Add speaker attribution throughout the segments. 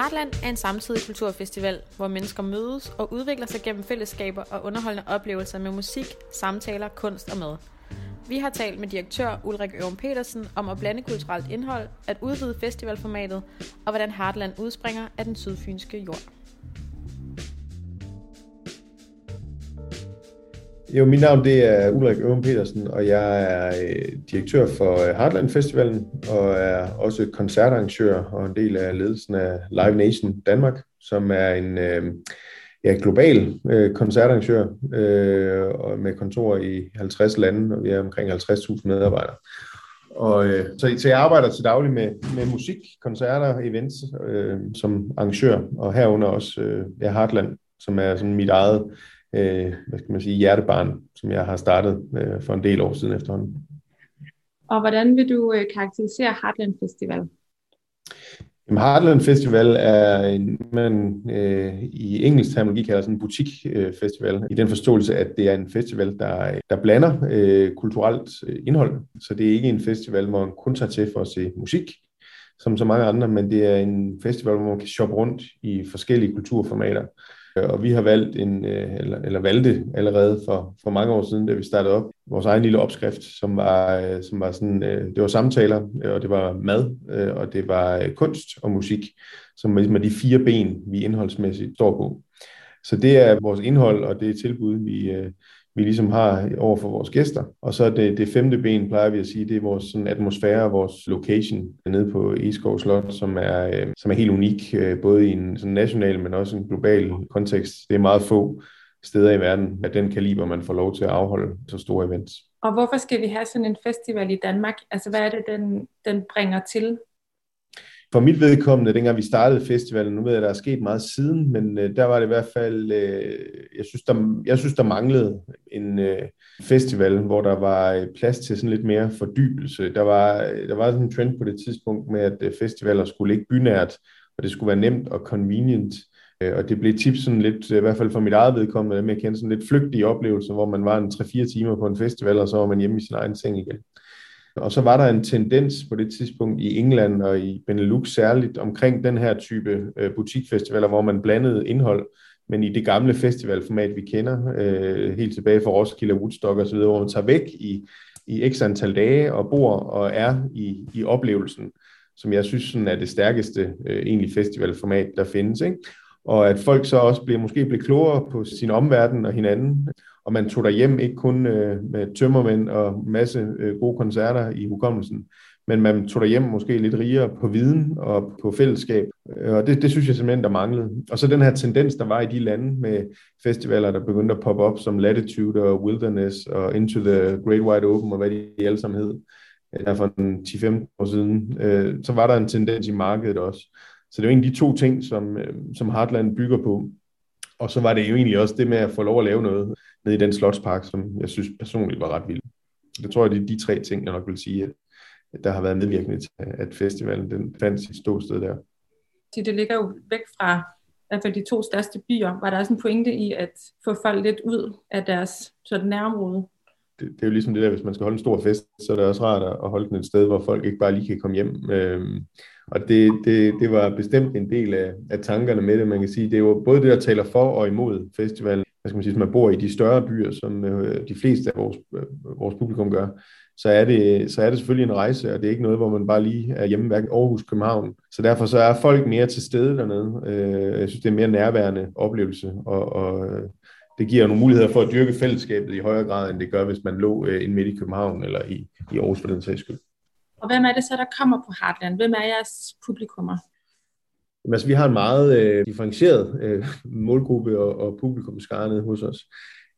Speaker 1: Heartland er en samtidig kulturfestival, hvor mennesker mødes og udvikler sig gennem fællesskaber og underholdende oplevelser med musik, samtaler, kunst og mad. Vi har talt med direktør Ulrik Ørum Petersen om at blande kulturelt indhold, at udvide festivalformatet og hvordan Heartland udspringer af den sydfynske jord.
Speaker 2: Jo, mit navn det er Ulrik Øven Petersen, og jeg er øh, direktør for øh, Heartland Festivalen, og er også koncertarrangør og en del af ledelsen af Live Nation Danmark, som er en øh, ja, global øh, koncertarrangør øh, og med kontor i 50 lande, og vi er omkring 50.000 medarbejdere. Og, øh, så, så jeg arbejder til daglig med, med musik, koncerter, events øh, som arrangør, og herunder også øh, ja, Heartland, som er sådan mit eget øh, hvad skal man sige, hjertebarn, som jeg har startet øh, for en del år siden efterhånden.
Speaker 1: Og hvordan vil du øh, karakterisere Heartland Festival?
Speaker 2: Jamen, Heartland Festival er en, man øh, i engelsk terminologi kalder sådan en butikfestival, øh, i den forståelse, at det er en festival, der, der blander øh, kulturelt øh, indhold. Så det er ikke en festival, hvor man kun tager til for at se musik, som så mange andre, men det er en festival, hvor man kan shoppe rundt i forskellige kulturformater. Øh, og vi har valgt en, øh, eller, eller valgte allerede for, for mange år siden, da vi startede op, vores egen lille opskrift, som var, øh, som var sådan, det var samtaler, og det var mad, og det var kunst og musik, som ligesom er de fire ben, vi indholdsmæssigt står på. Så det er vores indhold, og det er tilbud, vi, vi ligesom har over for vores gæster. Og så det, det femte ben, plejer vi at sige, det er vores sådan, atmosfære, vores location nede på Eskov Slot, som er, øh, som er helt unik, øh, både i en sådan national, men også en global kontekst. Det er meget få steder i verden af den kaliber, man får lov til at afholde så store events.
Speaker 1: Og hvorfor skal vi have sådan en festival i Danmark? Altså hvad er det, den, den bringer til?
Speaker 2: For mit vedkommende, dengang vi startede festivalen, nu ved jeg, at der er sket meget siden, men øh, der var det i hvert fald, øh, jeg, synes, der, jeg synes, der manglede en øh, festival, hvor der var øh, plads til sådan lidt mere fordybelse. Der var, øh, der var sådan en trend på det tidspunkt med, at øh, festivaler skulle ligge bynært, og det skulle være nemt og convenient. Øh, og det blev tit sådan lidt, i hvert fald for mit eget vedkommende, med at kende sådan lidt flygtige oplevelser, hvor man var en 3-4 timer på en festival, og så var man hjemme i sin egen seng igen. Og så var der en tendens på det tidspunkt i England og i Benelux særligt omkring den her type øh, butikfestivaler, hvor man blandede indhold, men i det gamle festivalformat, vi kender, øh, helt tilbage fra Roskilde, Woodstock osv., hvor man tager væk i, i x antal dage og bor og er i, i oplevelsen, som jeg synes sådan er det stærkeste øh, egentlig festivalformat, der findes. Ikke? Og at folk så også bliver, måske bliver klogere på sin omverden og hinanden, og man tog der hjem ikke kun øh, med tømmermænd og masse øh, gode koncerter i hukommelsen, men man tog der hjem måske lidt rigere på viden og på fællesskab, øh, og det, det synes jeg simpelthen, der manglede. Og så den her tendens, der var i de lande med festivaler, der begyndte at poppe op, som Latitude og Wilderness og Into the Great Wide Open, og hvad de alle sammen hed, øh, der for 10-15 år siden, øh, så var der en tendens i markedet også. Så det er jo egentlig de to ting, som, øh, som Heartland bygger på. Og så var det jo egentlig også det med at få lov at lave noget nede i den slotspark, som jeg synes personligt var ret vildt. Det tror jeg, det er de tre ting, jeg nok vil sige, at der har været medvirkende til, at festivalen den fandt sit ståsted der.
Speaker 1: Det ligger jo væk fra i hvert fald de to største byer. Var der også en pointe i at få folk lidt ud af deres sådan nærområde?
Speaker 2: Det, det er jo ligesom det der, hvis man skal holde en stor fest, så er det også rart at holde den et sted, hvor folk ikke bare lige kan komme hjem. Øhm, og det, det, det var bestemt en del af, af tankerne med det. Man kan sige, det er jo både det, der taler for og imod festivalen hvad skal man sige, hvis man bor i de større byer, som øh, de fleste af vores, øh, vores publikum gør, så er, det, så er det selvfølgelig en rejse, og det er ikke noget, hvor man bare lige er hjemme, hverken Aarhus, København. Så derfor så er folk mere til stede dernede. Øh, jeg synes, det er en mere nærværende oplevelse, og, og det giver nogle muligheder for at dyrke fællesskabet i højere grad, end det gør, hvis man lå øh, inde midt i København eller i, i Aarhus for den sags skyld.
Speaker 1: Og hvem er det så, der kommer på Heartland? Hvem er jeres publikummer?
Speaker 2: Jamen, altså, vi har en meget øh, differentieret øh, målgruppe og, og publikumskarne hos os.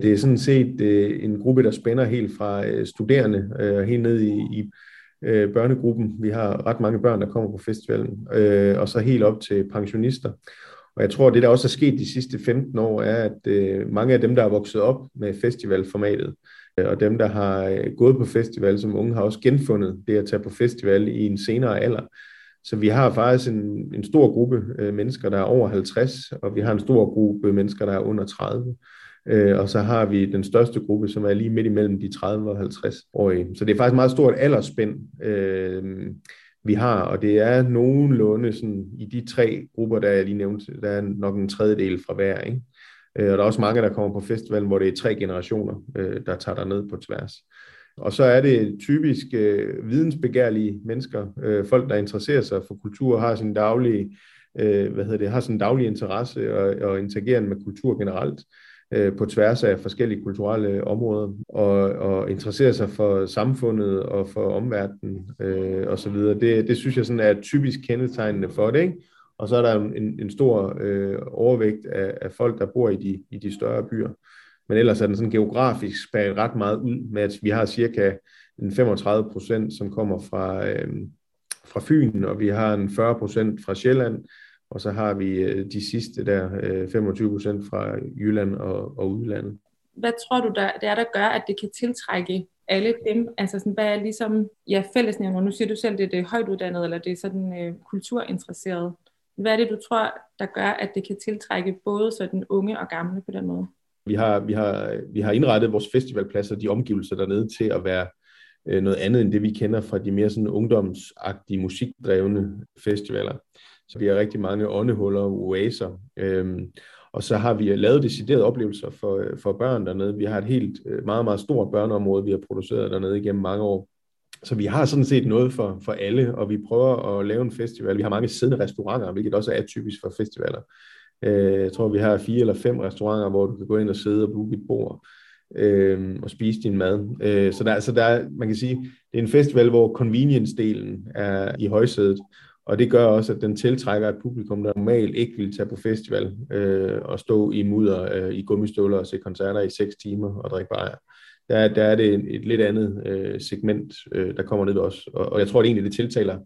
Speaker 2: Det er sådan set øh, en gruppe, der spænder helt fra øh, studerende øh, helt ned i, i øh, børnegruppen. Vi har ret mange børn, der kommer på festivalen, øh, og så helt op til pensionister. Og jeg tror, det der også er sket de sidste 15 år, er, at øh, mange af dem, der er vokset op med festivalformatet, øh, og dem, der har øh, gået på festival som unge, har også genfundet det at tage på festival i en senere alder. Så vi har faktisk en, en stor gruppe øh, mennesker, der er over 50, og vi har en stor gruppe mennesker, der er under 30. Øh, og så har vi den største gruppe, som er lige midt imellem de 30 og 50 årige. Så det er faktisk meget stort aldersspænd, øh, vi har, og det er nogenlunde sådan, i de tre grupper, der jeg lige nævnte, der er nok en tredjedel fra hver, ikke? Øh, og der er også mange, der kommer på festivalen, hvor det er tre generationer, øh, der tager der ned på tværs. Og så er det typisk øh, vidensbegærlige mennesker, øh, folk, der interesserer sig for kultur, har sin daglige, øh, hvad hedder det, har sin daglige interesse og, og interagerer med kultur generelt øh, på tværs af forskellige kulturelle områder, og, og interesserer sig for samfundet og for omverdenen øh, osv. Det, det synes jeg sådan er typisk kendetegnende for det, ikke? Og så er der en, en stor øh, overvægt af, af folk, der bor i de, i de større byer. Men ellers er den sådan geografisk spadet ret meget ud med, at vi har cirka en 35 procent, som kommer fra, øh, fra Fyn, og vi har en 40 procent fra Sjælland, og så har vi øh, de sidste der, øh, 25 procent fra Jylland og, og udlandet.
Speaker 1: Hvad tror du, der, det er, der gør, at det kan tiltrække alle dem? Altså sådan, hvad er ligesom ja, fællesnævner? Nu siger du selv, det er det højt uddannet, eller det er sådan øh, kulturinteresseret. Hvad er det, du tror, der gør, at det kan tiltrække både sådan unge og gamle på den måde?
Speaker 2: Vi har, vi har, vi har indrettet vores festivalpladser, de omgivelser dernede, til at være øh, noget andet end det, vi kender fra de mere sådan ungdomsagtige, musikdrevne festivaler. Så vi har rigtig mange åndehuller og oaser. Øhm, og så har vi øh, lavet deciderede oplevelser for, øh, for børn dernede. Vi har et helt øh, meget, meget stort børneområde, vi har produceret dernede igennem mange år. Så vi har sådan set noget for, for alle, og vi prøver at lave en festival. Vi har mange siddende restauranter, hvilket også er typisk for festivaler. Øh, jeg tror, vi har fire eller fem restauranter, hvor du kan gå ind og sidde og booke et bord øh, og spise din mad. Øh, så der, så der, man kan sige, det er en festival, hvor convenience-delen er i højsædet, og det gør også, at den tiltrækker et publikum, der normalt ikke vil tage på festival øh, og stå i mudder øh, i gummistøvler og se koncerter i 6 timer og drikke bajer. Der, der er det et, et lidt andet øh, segment, øh, der kommer ned ved os. Og, og jeg tror, at det egentlig det tiltaler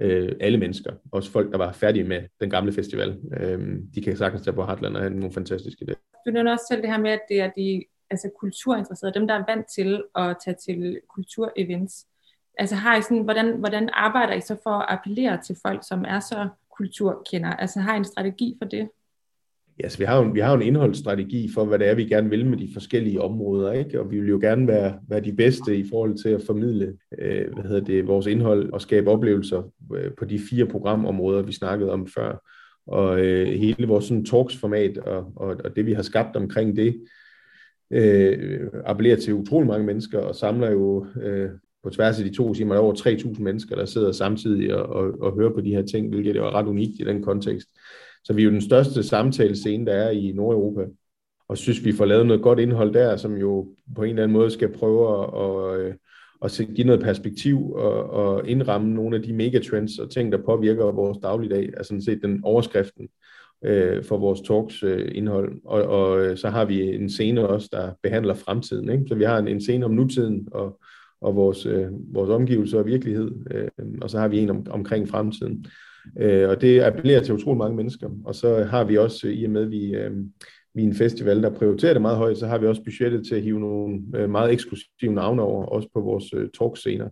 Speaker 2: øh, alle mennesker. Også folk, der var færdige med den gamle festival. Øh, de kan sagtens tage på Heartland og have nogle fantastiske idéer.
Speaker 1: Du nævner også selv det her med, at det er de altså kulturinteresserede, dem der er vant til at tage til kulturevents. Altså har I sådan, hvordan, hvordan arbejder I så for at appellere til folk, som er så kulturkender? Altså har I en strategi for det?
Speaker 2: Ja, så vi har, jo, vi har jo en indholdsstrategi for, hvad det er, vi gerne vil med de forskellige områder, ikke? og vi vil jo gerne være, være de bedste i forhold til at formidle øh, hvad hedder det, vores indhold og skabe oplevelser øh, på de fire programområder, vi snakkede om før. Og øh, hele vores sådan, talksformat og, og, og det, vi har skabt omkring det, øh, appellerer til utrolig mange mennesker og samler jo øh, på tværs af de to timer, der er over 3.000 mennesker, der sidder samtidig og, og, og hører på de her ting, hvilket er ret unikt i den kontekst. Så vi er jo den største samtalescene, der er i Nordeuropa, og synes, vi får lavet noget godt indhold der, som jo på en eller anden måde skal prøve at, at, at give noget perspektiv og, og indramme nogle af de megatrends og ting, der påvirker vores dagligdag, altså sådan set den overskriften øh, for vores talks øh, indhold. Og, og øh, så har vi en scene også, der behandler fremtiden. Ikke? Så vi har en, en scene om nutiden og, og vores, øh, vores omgivelser og virkelighed, øh, og så har vi en om, omkring fremtiden. Øh, og det appellerer til utrolig mange mennesker. Og så har vi også, øh, i og med at vi, øh, vi er en festival, der prioriterer det meget højt, så har vi også budgettet til at hive nogle øh, meget eksklusive navne over, også på vores øh, talkscener.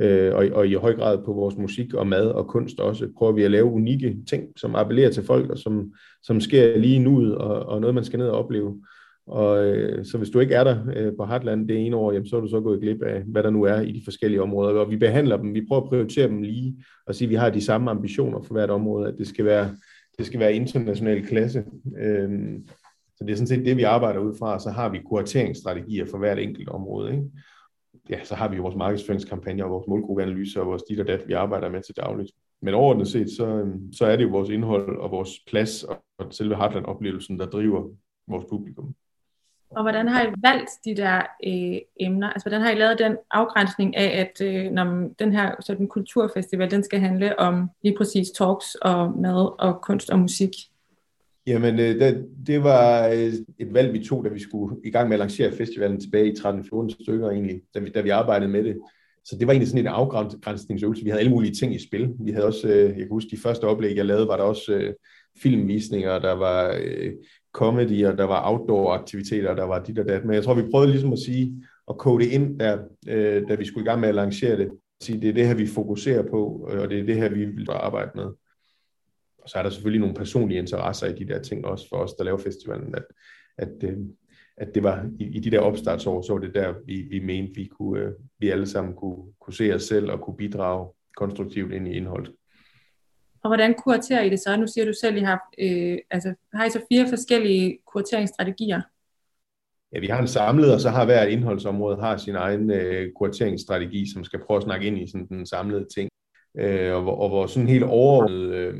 Speaker 2: Øh, og, og i høj grad på vores musik og mad og kunst også, prøver vi at lave unikke ting, som appellerer til folk, og som, som sker lige nu, og, og noget, man skal ned og opleve. Og øh, så hvis du ikke er der øh, på Heartland det ene år, jamen, så er du så gået glip af, hvad der nu er i de forskellige områder. Og vi behandler dem, vi prøver at prioritere dem lige, og sige, at vi har de samme ambitioner for hvert område, at det skal være, det skal være international klasse. Øh, så det er sådan set det, vi arbejder ud fra, så har vi kurateringsstrategier for hvert enkelt område. Ikke? Ja, så har vi jo vores markedsføringskampagner og vores målgruppeanalyser og vores dit og dat, vi arbejder med til dagligt. Men overordnet set, så, øhm, så er det jo vores indhold og vores plads og selve Heartland-oplevelsen, der driver vores publikum.
Speaker 1: Og hvordan har I valgt de der øh, emner? Altså hvordan har I lavet den afgrænsning af, at øh, når den her sådan kulturfestival, den skal handle om lige præcis talks og mad og kunst og musik?
Speaker 2: Jamen, øh, det, det var øh, et valg, vi tog, da vi skulle i gang med at lancere festivalen tilbage i 13-14 stykker egentlig, da vi, da vi arbejdede med det. Så det var egentlig sådan en afgrænsningsøvelse. Vi havde alle mulige ting i spil. Vi havde også, øh, jeg kan huske, de første oplæg, jeg lavede, var der også øh, filmvisninger, der var øh, comedy, og der var outdoor-aktiviteter, der var dit og dat. Men jeg tror, vi prøvede ligesom at sige, at kode det ind, der, øh, da vi skulle i gang med at lancere det. Sige, det er det her, vi fokuserer på, øh, og det er det her, vi vil arbejde med. Og så er der selvfølgelig nogle personlige interesser i de der ting også for os, der laver festivalen, at, at, øh, at det var i, i de der opstartsår, så var det der, vi, vi mente, vi, kunne, øh, vi alle sammen kunne, kunne se os selv og kunne bidrage konstruktivt ind i indholdet.
Speaker 1: Og hvordan kuraterer I det så? Nu siger du selv, at I har, øh, altså, har I så fire forskellige kurateringsstrategier?
Speaker 2: Ja, vi har en samlet, og så har hver indholdsområde har sin egen øh, kurateringsstrategi, som skal prøve at snakke ind i sådan den samlede ting. Øh, og, hvor, og hvor sådan helt overordnet øh,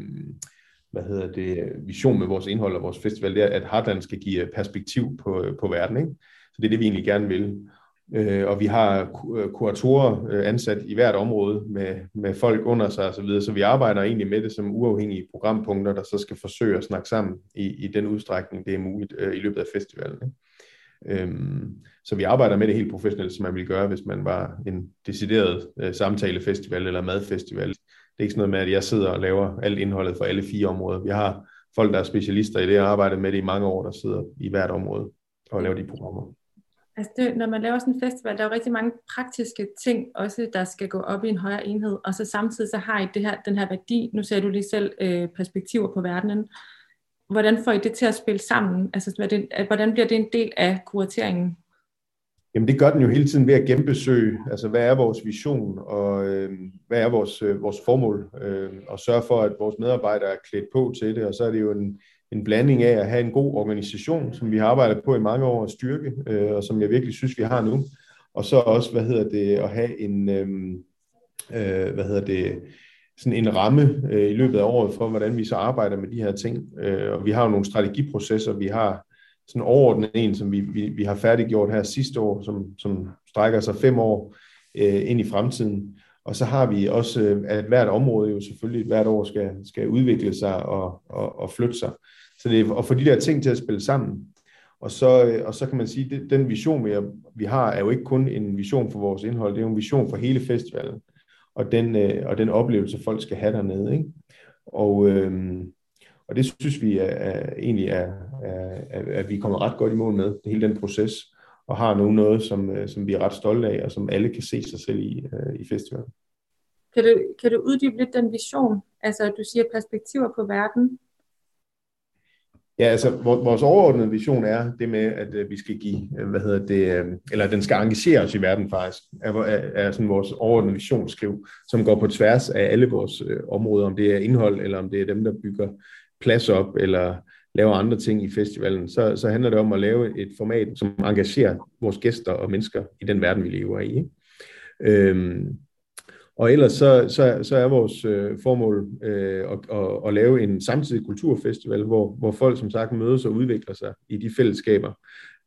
Speaker 2: hvad hedder det, vision med vores indhold og vores festival, det er, at Heartland skal give perspektiv på, øh, på verden. Ikke? Så det er det, vi egentlig gerne vil. Øh, og vi har øh, kuratorer øh, ansat i hvert område med, med folk under sig osv., så, så vi arbejder egentlig med det som uafhængige programpunkter, der så skal forsøge at snakke sammen i, i den udstrækning, det er muligt øh, i løbet af festivalen. Ikke? Øhm, så vi arbejder med det helt professionelt, som man ville gøre, hvis man var en decideret øh, samtalefestival eller madfestival. Det er ikke sådan noget med, at jeg sidder og laver alt indholdet for alle fire områder. Vi har folk, der er specialister i det, og arbejdet med det i mange år, der sidder i hvert område og laver de programmer.
Speaker 1: Altså det, når man laver sådan en festival, der er jo rigtig mange praktiske ting også, der skal gå op i en højere enhed, og så samtidig så har I det her, den her værdi, nu ser du lige selv øh, perspektiver på verdenen, hvordan får I det til at spille sammen? Altså, hvordan bliver det en del af kurateringen?
Speaker 2: Jamen det gør den jo hele tiden ved at genbesøge, altså hvad er vores vision, og øh, hvad er vores, øh, vores formål, øh, og sørge for, at vores medarbejdere er klædt på til det, og så er det jo en, en blanding af at have en god organisation, som vi har arbejdet på i mange år at styrke, øh, og som jeg virkelig synes, vi har nu, og så også, hvad hedder det, at have en, øhm, øh, hvad hedder det, sådan en ramme øh, i løbet af året for, hvordan vi så arbejder med de her ting. Øh, og vi har jo nogle strategiprocesser, vi har sådan overordnet en, som vi, vi, vi har færdiggjort her sidste år, som, som strækker sig fem år øh, ind i fremtiden. Og så har vi også, at hvert område jo selvfølgelig hvert år skal, skal udvikle sig og, og, og flytte sig. Så det er at få de der ting til at spille sammen. Og så, øh, og så kan man sige, at den vision, vi, vi har, er jo ikke kun en vision for vores indhold, det er jo en vision for hele festivalen og den, øh, og den oplevelse, folk skal have dernede. Ikke? Og, øh, og det synes vi er, er, egentlig er, er, er, at vi kommer ret godt i mål med, hele den proces, og har nu noget, som, øh, som vi er ret stolte af, og som alle kan se sig selv i, øh, i festivalen.
Speaker 1: Kan du, kan du uddybe lidt den vision? Altså, du siger perspektiver på verden.
Speaker 2: Ja, altså vores overordnede vision er det med, at øh, vi skal give, hvad hedder det, eller den skal engagere os i verden faktisk, er, er, er sådan vores overordnede visionsskriv, som går på tværs af alle vores områder, om det er indhold, eller om det er dem, der bygger plads op, eller laver andre ting i festivalen, så, så handler det om at lave et format, som engagerer vores gæster og mennesker i den verden, vi lever i. Ikke? Øhm, og ellers så, så, så er vores øh, formål øh, at, at, at lave en samtidig kulturfestival, hvor, hvor folk som sagt mødes og udvikler sig i de fællesskaber,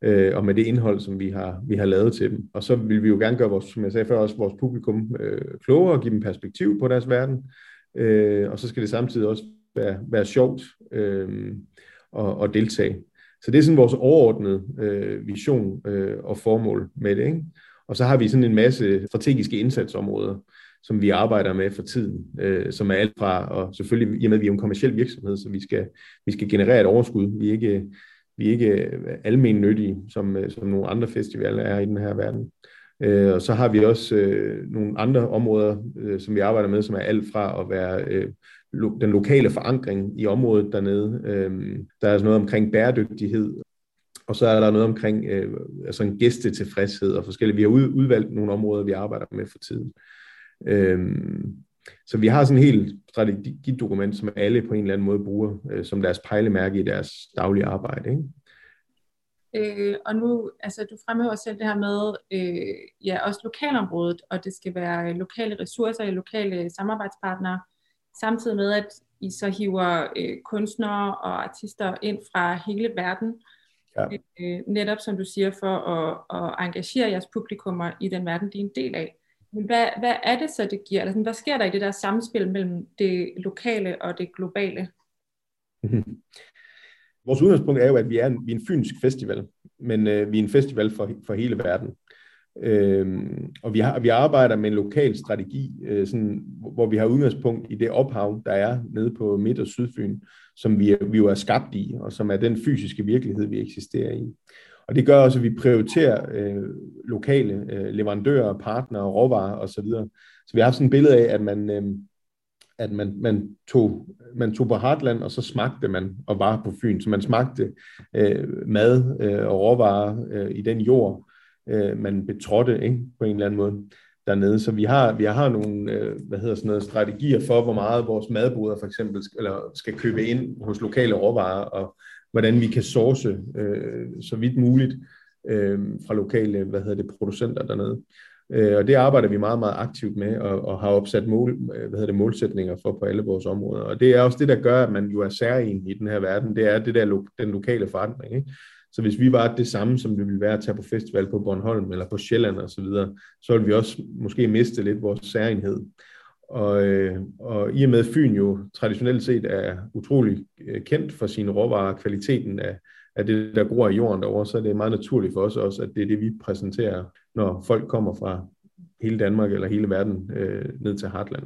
Speaker 2: øh, og med det indhold, som vi har, vi har lavet til dem. Og så vil vi jo gerne gøre vores, som jeg sagde før, også vores publikum øh, klogere og give dem perspektiv på deres verden. Øh, og så skal det samtidig også være, være sjovt øh, at, at deltage. Så det er sådan vores overordnede øh, vision øh, og formål med det. Ikke? Og så har vi sådan en masse strategiske indsatsområder, som vi arbejder med for tiden, øh, som er alt fra, og selvfølgelig i og med, at vi er en kommersiel virksomhed, så vi skal, vi skal generere et overskud. Vi er ikke, vi er ikke almen nyttige, som, som nogle andre festivaler er i den her verden. Øh, og så har vi også øh, nogle andre områder, øh, som vi arbejder med, som er alt fra at være øh, lo- den lokale forankring i området dernede. Øh, der er noget omkring bæredygtighed, og så er der noget omkring øh, altså en gæstetilfredshed og forskellige. Vi har ud, udvalgt nogle områder, vi arbejder med for tiden. Øhm, så vi har sådan en helt strategidokument, som alle på en eller anden måde bruger øh, som deres pejlemærke i deres daglige arbejde. Ikke?
Speaker 1: Øh, og nu, altså du fremhæver selv det her med, øh, ja, også lokalområdet, og det skal være lokale ressourcer, lokale samarbejdspartnere, samtidig med, at I så hiver øh, kunstnere og artister ind fra hele verden, ja. øh, netop som du siger, for at, at engagere jeres publikummer i den verden, de er en del af. Men hvad, hvad er det så, det giver? Altså, hvad sker der i det der samspil mellem det lokale og det globale?
Speaker 2: Vores udgangspunkt er jo, at vi er en, vi er en fynsk festival, men øh, vi er en festival for, for hele verden. Øhm, og vi, har, vi arbejder med en lokal strategi, øh, sådan, hvor vi har udgangspunkt i det ophav, der er nede på Midt- og Sydfyn, som vi, vi jo er skabt i, og som er den fysiske virkelighed, vi eksisterer i. Og det gør også, at vi prioriterer øh, lokale øh, leverandører, partnere, råvarer osv. Så, så vi har haft sådan et billede af, at man, øh, at man, man, tog, man tog på Hartland, og så smagte man og var på Fyn. Så man smagte øh, mad øh, og råvarer øh, i den jord, øh, man betrådte ikke, på en eller anden måde. dernede. Så vi har, vi har nogle øh, hvad hedder sådan noget, strategier for, hvor meget vores madboder for eksempel skal, eller skal købe ind hos lokale råvarer, og hvordan vi kan source øh, så vidt muligt øh, fra lokale hvad hedder det, producenter dernede. Øh, og det arbejder vi meget, meget aktivt med, og, og har opsat mål, øh, hvad hedder det, målsætninger for på alle vores områder. Og det er også det, der gør, at man jo er særlig i den her verden. Det er det der den lokale forandring. Ikke? Så hvis vi var det samme, som det ville være at tage på festival på Bornholm eller på Sjælland og så videre, så ville vi også måske miste lidt vores særenhed. Og, øh, og i og med at Fyn jo traditionelt set er utrolig øh, kendt for sine råvarer, kvaliteten af, af det, der gror i jorden derovre, så er det meget naturligt for os også, at det er det, vi præsenterer, når folk kommer fra hele Danmark eller hele verden øh, ned til Hartland.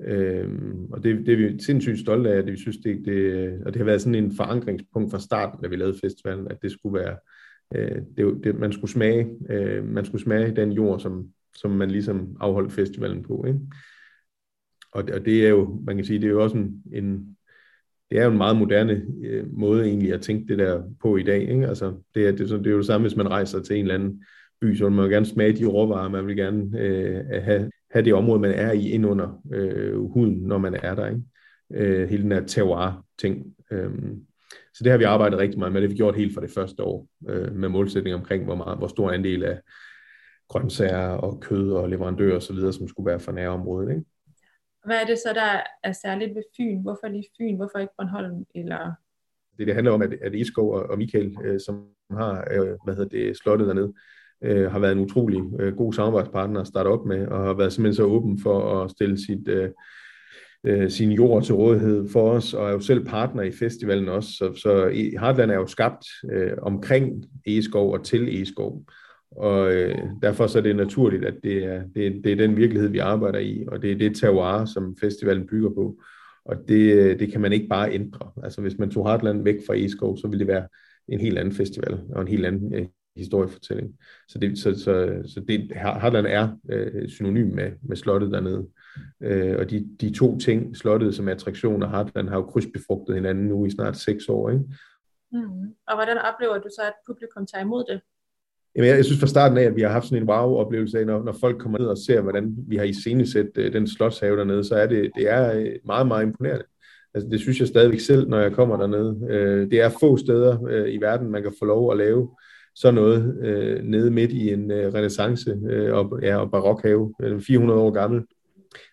Speaker 2: Øhm, og det, det er vi sindssygt stolte af, at vi synes, det, det, og det har været sådan en forankringspunkt fra starten, da vi lavede festivalen, at det skulle være, øh, det, det, man skulle smage, øh, man skulle smage den jord, som, som man ligesom afholdt festivalen på. Ikke? Og, og det er jo, man kan sige, det er jo også en, en det er jo en meget moderne øh, måde egentlig at tænke det der på i dag. Ikke? Altså, det, er, det, det er jo det samme, hvis man rejser til en eller anden by, så vil man jo gerne smage de råvarer, man vil gerne øh, have, have det område, man er i, ind under øh, huden, når man er der. Ikke? Øh, hele den her terroir-ting. Øh, så det har vi arbejdet rigtig meget med. Det har vi gjort helt fra det første år, øh, med målsætning omkring, hvor, meget, hvor stor en del af grøntsager og kød og leverandører osv., som skulle være fra nærområdet. Ikke?
Speaker 1: Hvad er det så, der er særligt ved Fyn? Hvorfor lige Fyn? Hvorfor ikke Bornholm? Eller...
Speaker 2: Det, det handler om, at, at Eskov og, og Michael, øh, som har øh, hvad hedder det, slottet dernede, øh, har været en utrolig øh, god samarbejdspartner at starte op med, og har været simpelthen så åben for at stille sit, øh, øh, sin jord til rådighed for os, og er jo selv partner i festivalen også. Så, så e, Heartland er jo skabt øh, omkring Egeskov og til Egeskov, Og øh, derfor så er det naturligt, at det er, det, det er den virkelighed, vi arbejder i, og det er det terroir, som festivalen bygger på. Og det, øh, det kan man ikke bare ændre. Altså hvis man tog Hartland væk fra Eskov, så ville det være en helt anden festival og en helt anden øh, historiefortælling. Så, det, så, så, så det, Hartland er øh, synonym med, med slottet dernede. Øh, og de, de to ting, slottet som attraktion og Hartland, har jo krydsbefrugtet hinanden nu i snart seks år. Ikke?
Speaker 1: Mm. Og hvordan oplever du så, at publikum tager imod det?
Speaker 2: Jamen, jeg, jeg synes fra starten af, at vi har haft sådan en wow-oplevelse af, når, når folk kommer ned og ser, hvordan vi har iscenesæt øh, den slotshave dernede, så er det, det er øh, meget, meget imponerende. Altså, det synes jeg stadigvæk selv, når jeg kommer dernede. Øh, det er få steder øh, i verden, man kan få lov at lave sådan noget øh, nede midt i en øh, renaissance øh, og, ja, og barokhave, øh, 400 år gammel.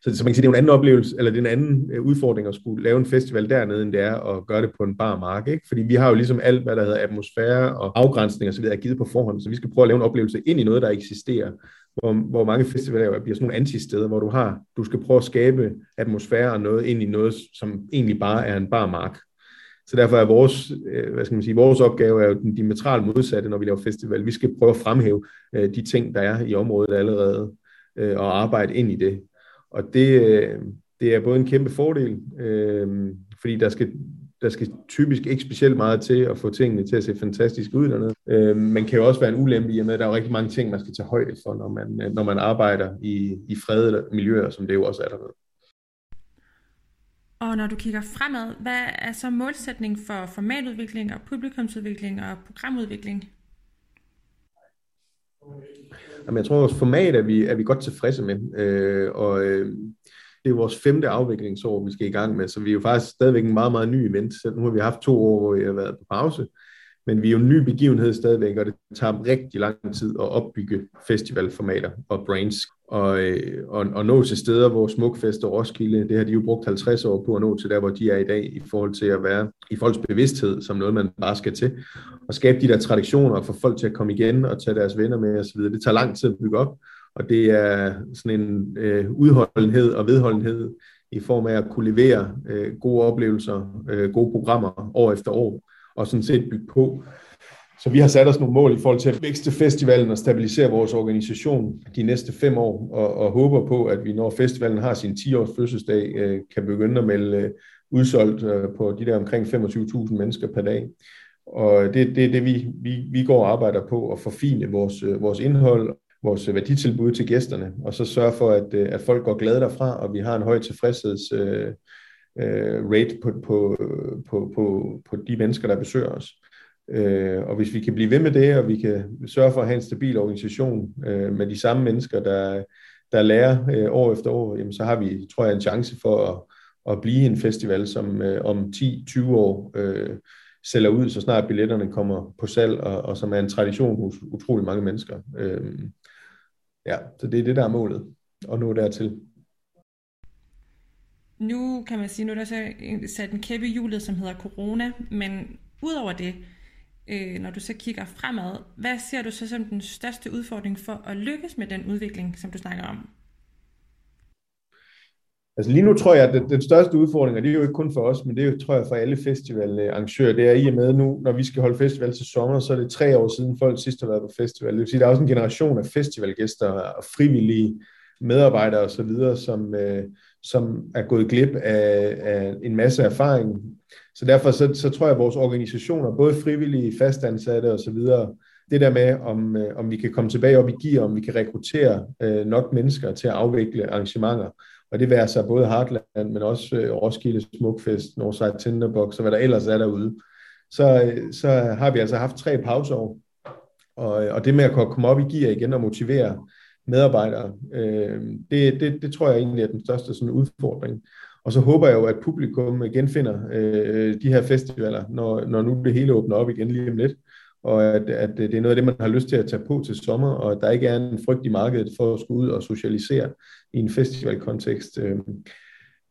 Speaker 2: Så, så man kan sige, det er en anden oplevelse, eller det er en anden øh, udfordring at skulle lave en festival dernede, end det er at gøre det på en bar mark. Ikke? Fordi vi har jo ligesom alt, hvad der hedder atmosfære og afgrænsning og så videre, er givet på forhånd. Så vi skal prøve at lave en oplevelse ind i noget, der eksisterer. Hvor, hvor mange festivaler bliver sådan nogle antisteder, hvor du har, du skal prøve at skabe atmosfære og noget ind i noget, som egentlig bare er en bar mark. Så derfor er vores, øh, hvad skal man sige, vores opgave er jo den diametralt modsatte, når vi laver festival. Vi skal prøve at fremhæve øh, de ting, der er i området allerede, øh, og arbejde ind i det. Og det, det er både en kæmpe fordel, fordi der skal, der skal typisk ikke specielt meget til at få tingene til at se fantastisk ud dernede. Øh, man kan jo også være en ulempe i og med, at der er rigtig mange ting, man skal tage højde for, når man, når man arbejder i, i fredede miljøer, som det jo også er dernede.
Speaker 1: Og når du kigger fremad, hvad er så målsætningen for formatudvikling og publikumsudvikling og programudvikling?
Speaker 2: Jamen, jeg tror, vores format er vi, er vi godt tilfredse med. Øh, og øh, det er vores femte afviklingsår, vi skal i gang med, så vi er jo faktisk stadigvæk en meget, meget ny event. Så nu har vi haft to år, hvor vi har været på pause, men vi er jo en ny begivenhed stadigvæk, og det tager rigtig lang tid at opbygge festivalformater og brands og, øh, og, og nå til steder, hvor Smukfest og Roskilde, det har de jo brugt 50 år på at nå til der, hvor de er i dag, i forhold til at være i folks bevidsthed, som noget, man bare skal til, og skabe de der traditioner, og få folk til at komme igen og tage deres venner med osv. Det tager lang tid at bygge op, og det er sådan en øh, udholdenhed og vedholdenhed i form af at kunne levere øh, gode oplevelser, øh, gode programmer år efter år, og sådan set bygge på. Så vi har sat os nogle mål i forhold til at vækste festivalen og stabilisere vores organisation de næste fem år, og, og håber på, at vi når festivalen har sin 10-års fødselsdag, øh, kan begynde at melde øh, udsolgt øh, på de der omkring 25.000 mennesker per dag. Og det er det, det vi, vi, vi går og arbejder på, at forfine vores, øh, vores indhold vores øh, værditilbud til gæsterne, og så sørge for, at, øh, at folk går glade derfra, og vi har en høj tilfredsheds øh, øh, rate på, på, øh, på, på, på de mennesker, der besøger os. Øh, og hvis vi kan blive ved med det, og vi kan sørge for at have en stabil organisation øh, med de samme mennesker, der, der lærer øh, år efter år, jamen, så har vi, tror jeg, en chance for at, at blive en festival, som øh, om 10-20 år øh, sælger ud, så snart billetterne kommer på salg, og, og som er en tradition hos utrolig mange mennesker. Øh, ja, så det er det, der er målet, at nå dertil.
Speaker 3: Nu kan man sige, nu er der så sat en kæppe i hjulet, som hedder corona, men udover det, øh, når du så kigger fremad, hvad ser du så som den største udfordring for at lykkes med den udvikling, som du snakker om?
Speaker 2: Altså lige nu tror jeg, at den, den største udfordring, og det er jo ikke kun for os, men det er jo, tror jeg, for alle festivalarrangører, det er i og med nu, når vi skal holde festival til sommer, så er det tre år siden folk sidst har været på festival. Det vil sige, der er også en generation af festivalgæster og frivillige medarbejdere osv., som, øh, som er gået glip af, af en masse erfaring. Så derfor så, så tror jeg, at vores organisationer, både frivillige, fastansatte osv., det der med, om, øh, om vi kan komme tilbage op i gear, om vi kan rekruttere øh, nok mennesker til at afvikle arrangementer, og det værer sig både Heartland, men også øh, Roskilde Smukfest, Northside Tinderbox og hvad der ellers er derude. Så, øh, så har vi altså haft tre pauseår. Og, øh, og det med at komme op i gear igen og motivere medarbejdere, øh, det, det, det tror jeg egentlig er den største sådan, udfordring. Og så håber jeg jo, at publikum genfinder øh, de her festivaler, når, når nu det hele åbner op igen lige om lidt og at, at det er noget af det, man har lyst til at tage på til sommer, og at der ikke er en frygt i markedet for at skulle ud og socialisere i en festivalkontekst. Øh,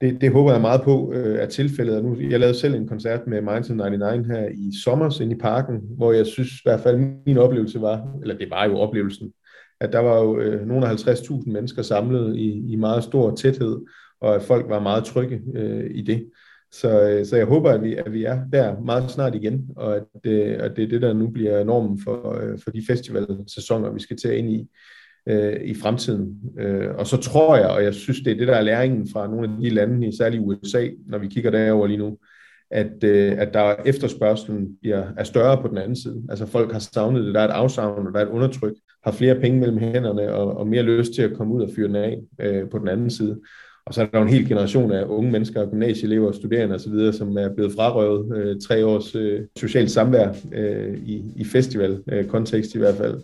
Speaker 2: det, det håber jeg meget på øh, er tilfældet. Og nu, jeg lavede selv en koncert med Minds 99 her i sommer inde i parken, hvor jeg synes i hvert fald min oplevelse var, eller det var jo oplevelsen, at der var jo øh, nogle af 50.000 mennesker samlet i, i meget stor tæthed, og at folk var meget trygge øh, i det. Så, øh, så jeg håber, at vi, at vi er der meget snart igen, og at, det, at det er det, der nu bliver normen for, øh, for de festivalsæsoner, vi skal til ind i øh, i fremtiden. Øh, og så tror jeg, og jeg synes, det er det, der er læringen fra nogle af de lande, særligt USA, når vi kigger derover lige nu, at, øh, at der efterspørgselen bliver, er større på den anden side. Altså folk har savnet det, der er et afsavn, der er et undertryk, har flere penge mellem hænderne og, og mere lyst til at komme ud og fyre den af øh, på den anden side. Og så er der jo en hel generation af unge mennesker, gymnasieelever, studerende osv., som er blevet frarøvet øh, tre års øh, socialt samvær øh, i, i festival-kontekst øh, i hvert fald.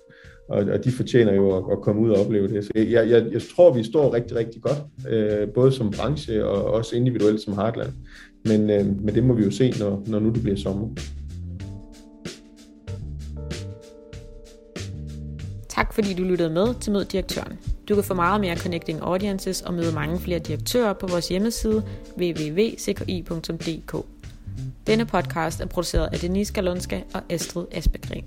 Speaker 2: Og, og de fortjener jo at, at komme ud og opleve det. Så jeg, jeg, jeg tror, vi står rigtig, rigtig godt, øh, både som branche og også individuelt som Heartland. Men, øh, men det må vi jo se, når, når nu det bliver sommer.
Speaker 1: Fordi du lyttede med til Mød Direktøren. Du kan få meget mere Connecting Audiences og møde mange flere direktører på vores hjemmeside www.cki.dk. Denne podcast er produceret af Denise Galunska og Astrid Asbegren.